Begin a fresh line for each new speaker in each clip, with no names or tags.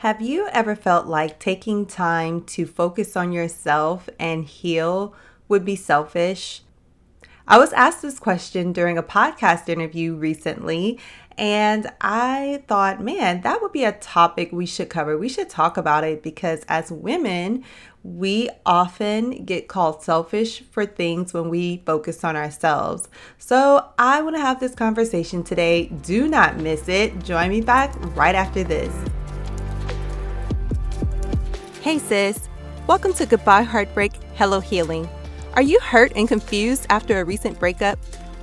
Have you ever felt like taking time to focus on yourself and heal would be selfish? I was asked this question during a podcast interview recently, and I thought, man, that would be a topic we should cover. We should talk about it because as women, we often get called selfish for things when we focus on ourselves. So I want to have this conversation today. Do not miss it. Join me back right after this. Hey, sis. Welcome to Goodbye Heartbreak, Hello Healing. Are you hurt and confused after a recent breakup?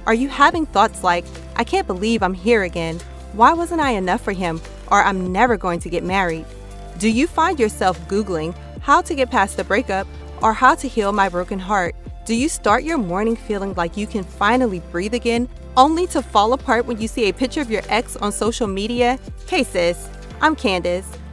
Are you having thoughts like, I can't believe I'm here again? Why wasn't I enough for him? Or I'm never going to get married? Do you find yourself Googling how to get past the breakup or how to heal my broken heart? Do you start your morning feeling like you can finally breathe again, only to fall apart when you see a picture of your ex on social media? Hey sis, I'm Candace.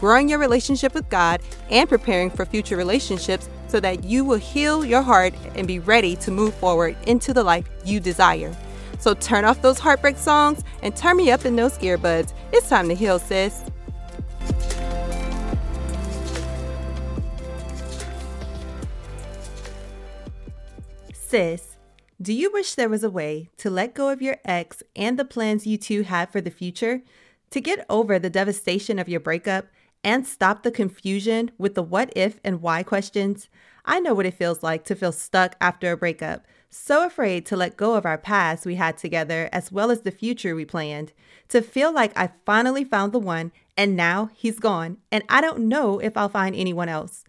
growing your relationship with God, and preparing for future relationships so that you will heal your heart and be ready to move forward into the life you desire. So turn off those heartbreak songs and turn me up in those earbuds. It's time to heal, sis. Sis, do you wish there was a way to let go of your ex and the plans you two have for the future? To get over the devastation of your breakup and stop the confusion with the what if and why questions? I know what it feels like to feel stuck after a breakup, so afraid to let go of our past we had together as well as the future we planned, to feel like I finally found the one and now he's gone and I don't know if I'll find anyone else.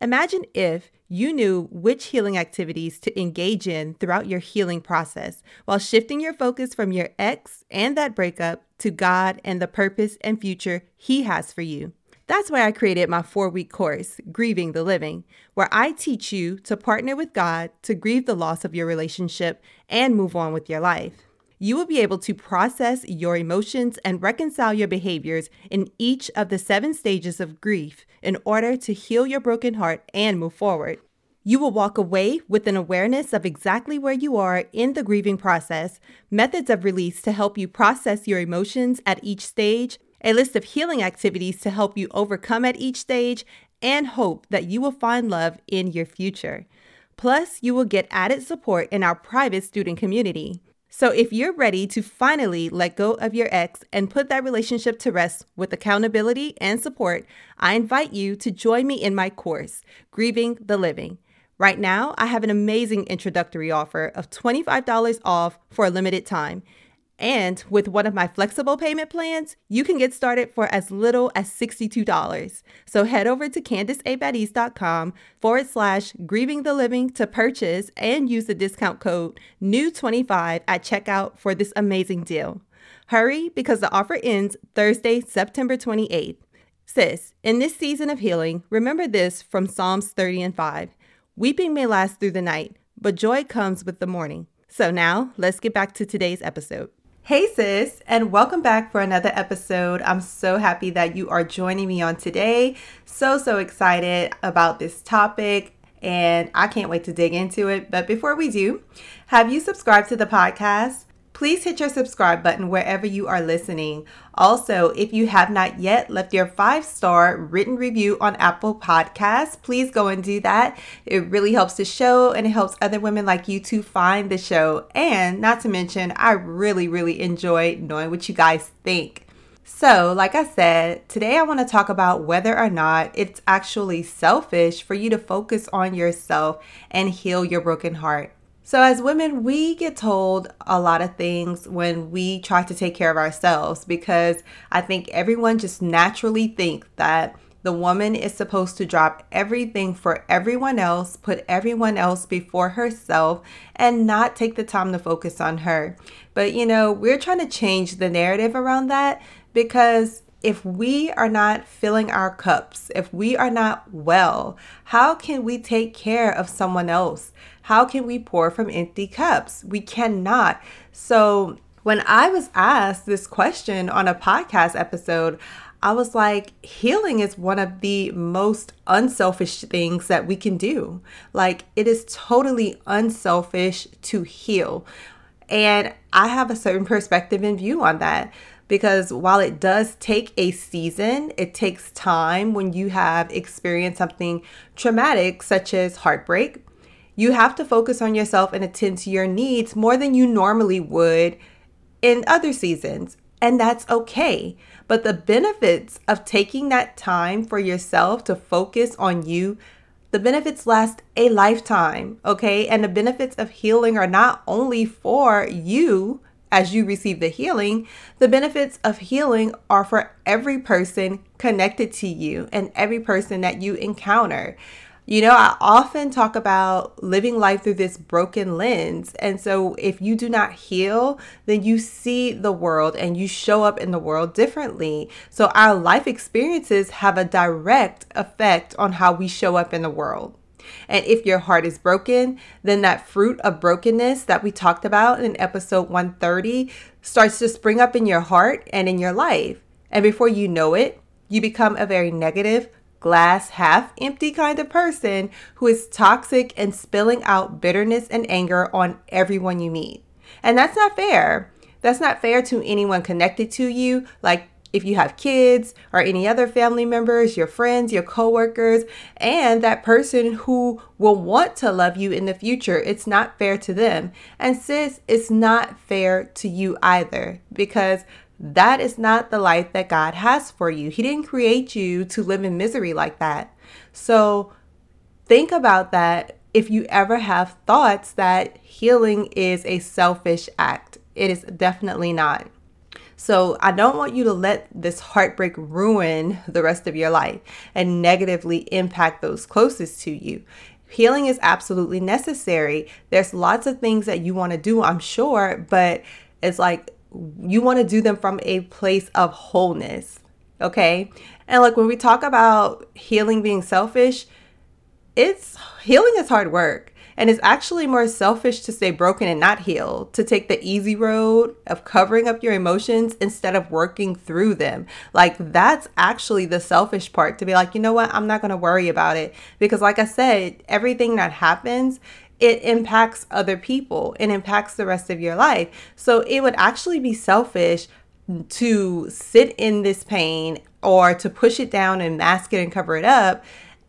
Imagine if you knew which healing activities to engage in throughout your healing process while shifting your focus from your ex and that breakup to God and the purpose and future He has for you. That's why I created my four week course, Grieving the Living, where I teach you to partner with God to grieve the loss of your relationship and move on with your life. You will be able to process your emotions and reconcile your behaviors in each of the seven stages of grief in order to heal your broken heart and move forward. You will walk away with an awareness of exactly where you are in the grieving process, methods of release to help you process your emotions at each stage, a list of healing activities to help you overcome at each stage, and hope that you will find love in your future. Plus, you will get added support in our private student community. So, if you're ready to finally let go of your ex and put that relationship to rest with accountability and support, I invite you to join me in my course, Grieving the Living. Right now, I have an amazing introductory offer of $25 off for a limited time. And with one of my flexible payment plans, you can get started for as little as $62. So head over to candiceabadise.com forward slash grieving the living to purchase and use the discount code NEW25 at checkout for this amazing deal. Hurry because the offer ends Thursday, September 28th. Sis, in this season of healing, remember this from Psalms 30 and 5. Weeping may last through the night, but joy comes with the morning. So now let's get back to today's episode. Hey, sis, and welcome back for another episode. I'm so happy that you are joining me on today. So, so excited about this topic, and I can't wait to dig into it. But before we do, have you subscribed to the podcast? Please hit your subscribe button wherever you are listening. Also, if you have not yet left your five star written review on Apple Podcasts, please go and do that. It really helps the show and it helps other women like you to find the show. And not to mention, I really, really enjoy knowing what you guys think. So, like I said, today I want to talk about whether or not it's actually selfish for you to focus on yourself and heal your broken heart. So, as women, we get told a lot of things when we try to take care of ourselves because I think everyone just naturally think that the woman is supposed to drop everything for everyone else, put everyone else before herself, and not take the time to focus on her. But you know, we're trying to change the narrative around that because if we are not filling our cups, if we are not well, how can we take care of someone else? How can we pour from empty cups? We cannot. So, when I was asked this question on a podcast episode, I was like, healing is one of the most unselfish things that we can do. Like, it is totally unselfish to heal. And I have a certain perspective and view on that because while it does take a season, it takes time when you have experienced something traumatic, such as heartbreak. You have to focus on yourself and attend to your needs more than you normally would in other seasons. And that's okay. But the benefits of taking that time for yourself to focus on you, the benefits last a lifetime, okay? And the benefits of healing are not only for you as you receive the healing, the benefits of healing are for every person connected to you and every person that you encounter. You know, I often talk about living life through this broken lens. And so, if you do not heal, then you see the world and you show up in the world differently. So, our life experiences have a direct effect on how we show up in the world. And if your heart is broken, then that fruit of brokenness that we talked about in episode 130 starts to spring up in your heart and in your life. And before you know it, you become a very negative, glass half empty kind of person who is toxic and spilling out bitterness and anger on everyone you meet. And that's not fair. That's not fair to anyone connected to you, like if you have kids or any other family members, your friends, your coworkers, and that person who will want to love you in the future. It's not fair to them. And sis, it's not fair to you either because that is not the life that God has for you. He didn't create you to live in misery like that. So think about that if you ever have thoughts that healing is a selfish act. It is definitely not. So I don't want you to let this heartbreak ruin the rest of your life and negatively impact those closest to you. Healing is absolutely necessary. There's lots of things that you want to do, I'm sure, but it's like you want to do them from a place of wholeness. Okay. And like when we talk about healing being selfish, it's healing is hard work. And it's actually more selfish to stay broken and not heal, to take the easy road of covering up your emotions instead of working through them. Like, that's actually the selfish part to be like, you know what, I'm not going to worry about it. Because, like I said, everything that happens it impacts other people and impacts the rest of your life. So it would actually be selfish to sit in this pain or to push it down and mask it and cover it up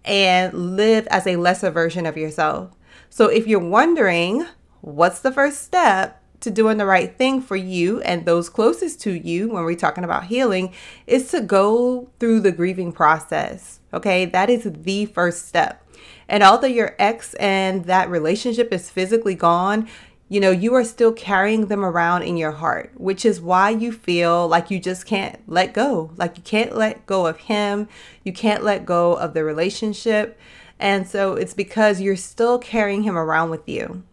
and live as a lesser version of yourself. So if you're wondering, what's the first step? to doing the right thing for you and those closest to you when we're talking about healing is to go through the grieving process. Okay, that is the first step. And although your ex and that relationship is physically gone, you know, you are still carrying them around in your heart, which is why you feel like you just can't let go. Like you can't let go of him, you can't let go of the relationship. And so it's because you're still carrying him around with you.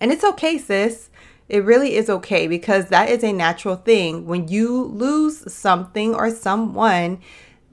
And it's okay, sis. It really is okay because that is a natural thing. When you lose something or someone,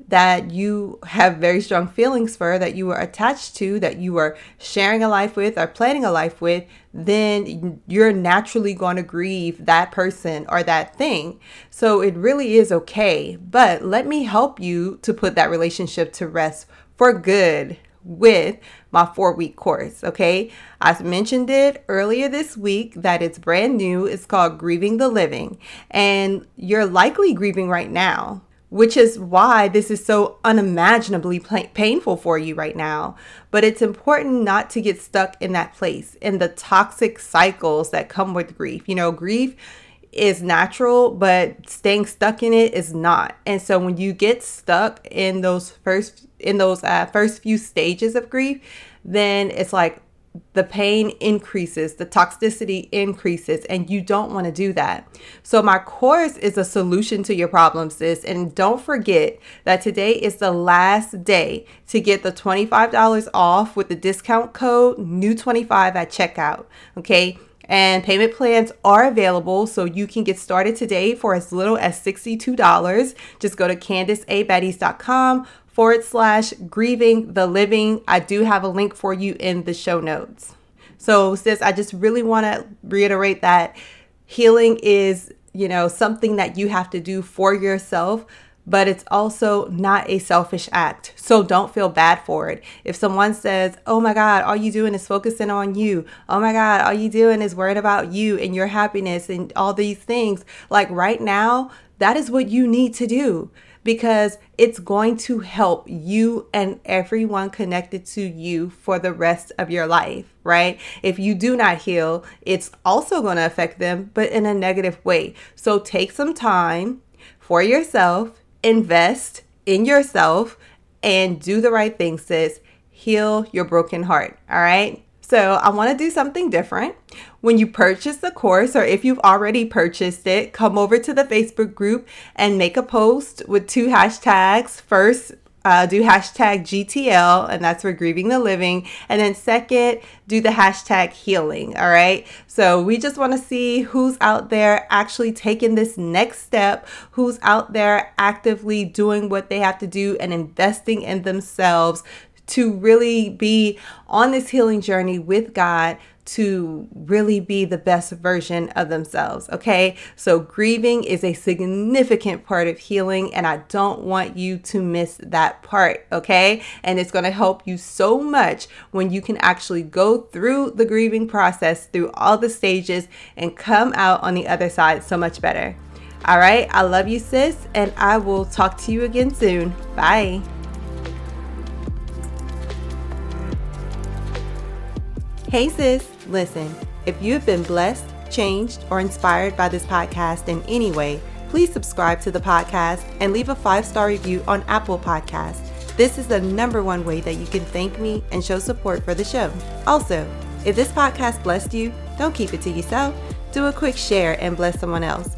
that you have very strong feelings for, that you are attached to, that you are sharing a life with or planning a life with, then you're naturally going to grieve that person or that thing. So it really is okay. But let me help you to put that relationship to rest for good with my four week course. Okay. I mentioned it earlier this week that it's brand new. It's called Grieving the Living. And you're likely grieving right now which is why this is so unimaginably painful for you right now. But it's important not to get stuck in that place, in the toxic cycles that come with grief. You know, grief is natural, but staying stuck in it is not. And so when you get stuck in those first in those uh, first few stages of grief, then it's like the pain increases, the toxicity increases, and you don't want to do that. So, my course is a solution to your problems, sis. And don't forget that today is the last day to get the $25 off with the discount code new25 at checkout. Okay. And payment plans are available, so you can get started today for as little as $62. Just go to CandiceABetties.com forward slash grieving the living. I do have a link for you in the show notes. So, sis, I just really want to reiterate that healing is, you know, something that you have to do for yourself but it's also not a selfish act. So don't feel bad for it. If someone says, Oh my God, all you doing is focusing on you. Oh my God, all you doing is worried about you and your happiness and all these things. Like right now, that is what you need to do because it's going to help you and everyone connected to you for the rest of your life, right? If you do not heal, it's also going to affect them, but in a negative way. So take some time for yourself invest in yourself and do the right thing, sis. Heal your broken heart. All right. So, I want to do something different. When you purchase the course, or if you've already purchased it, come over to the Facebook group and make a post with two hashtags. First, uh, do hashtag GTL, and that's for grieving the living. And then second, do the hashtag healing. All right. So we just want to see who's out there actually taking this next step, who's out there actively doing what they have to do and investing in themselves to really be on this healing journey with God to really be the best version of themselves. Okay. So, grieving is a significant part of healing, and I don't want you to miss that part. Okay. And it's going to help you so much when you can actually go through the grieving process, through all the stages, and come out on the other side so much better. All right. I love you, sis, and I will talk to you again soon. Bye. Hey, sis, listen, if you have been blessed, changed, or inspired by this podcast in any way, please subscribe to the podcast and leave a five star review on Apple Podcasts. This is the number one way that you can thank me and show support for the show. Also, if this podcast blessed you, don't keep it to yourself. Do a quick share and bless someone else.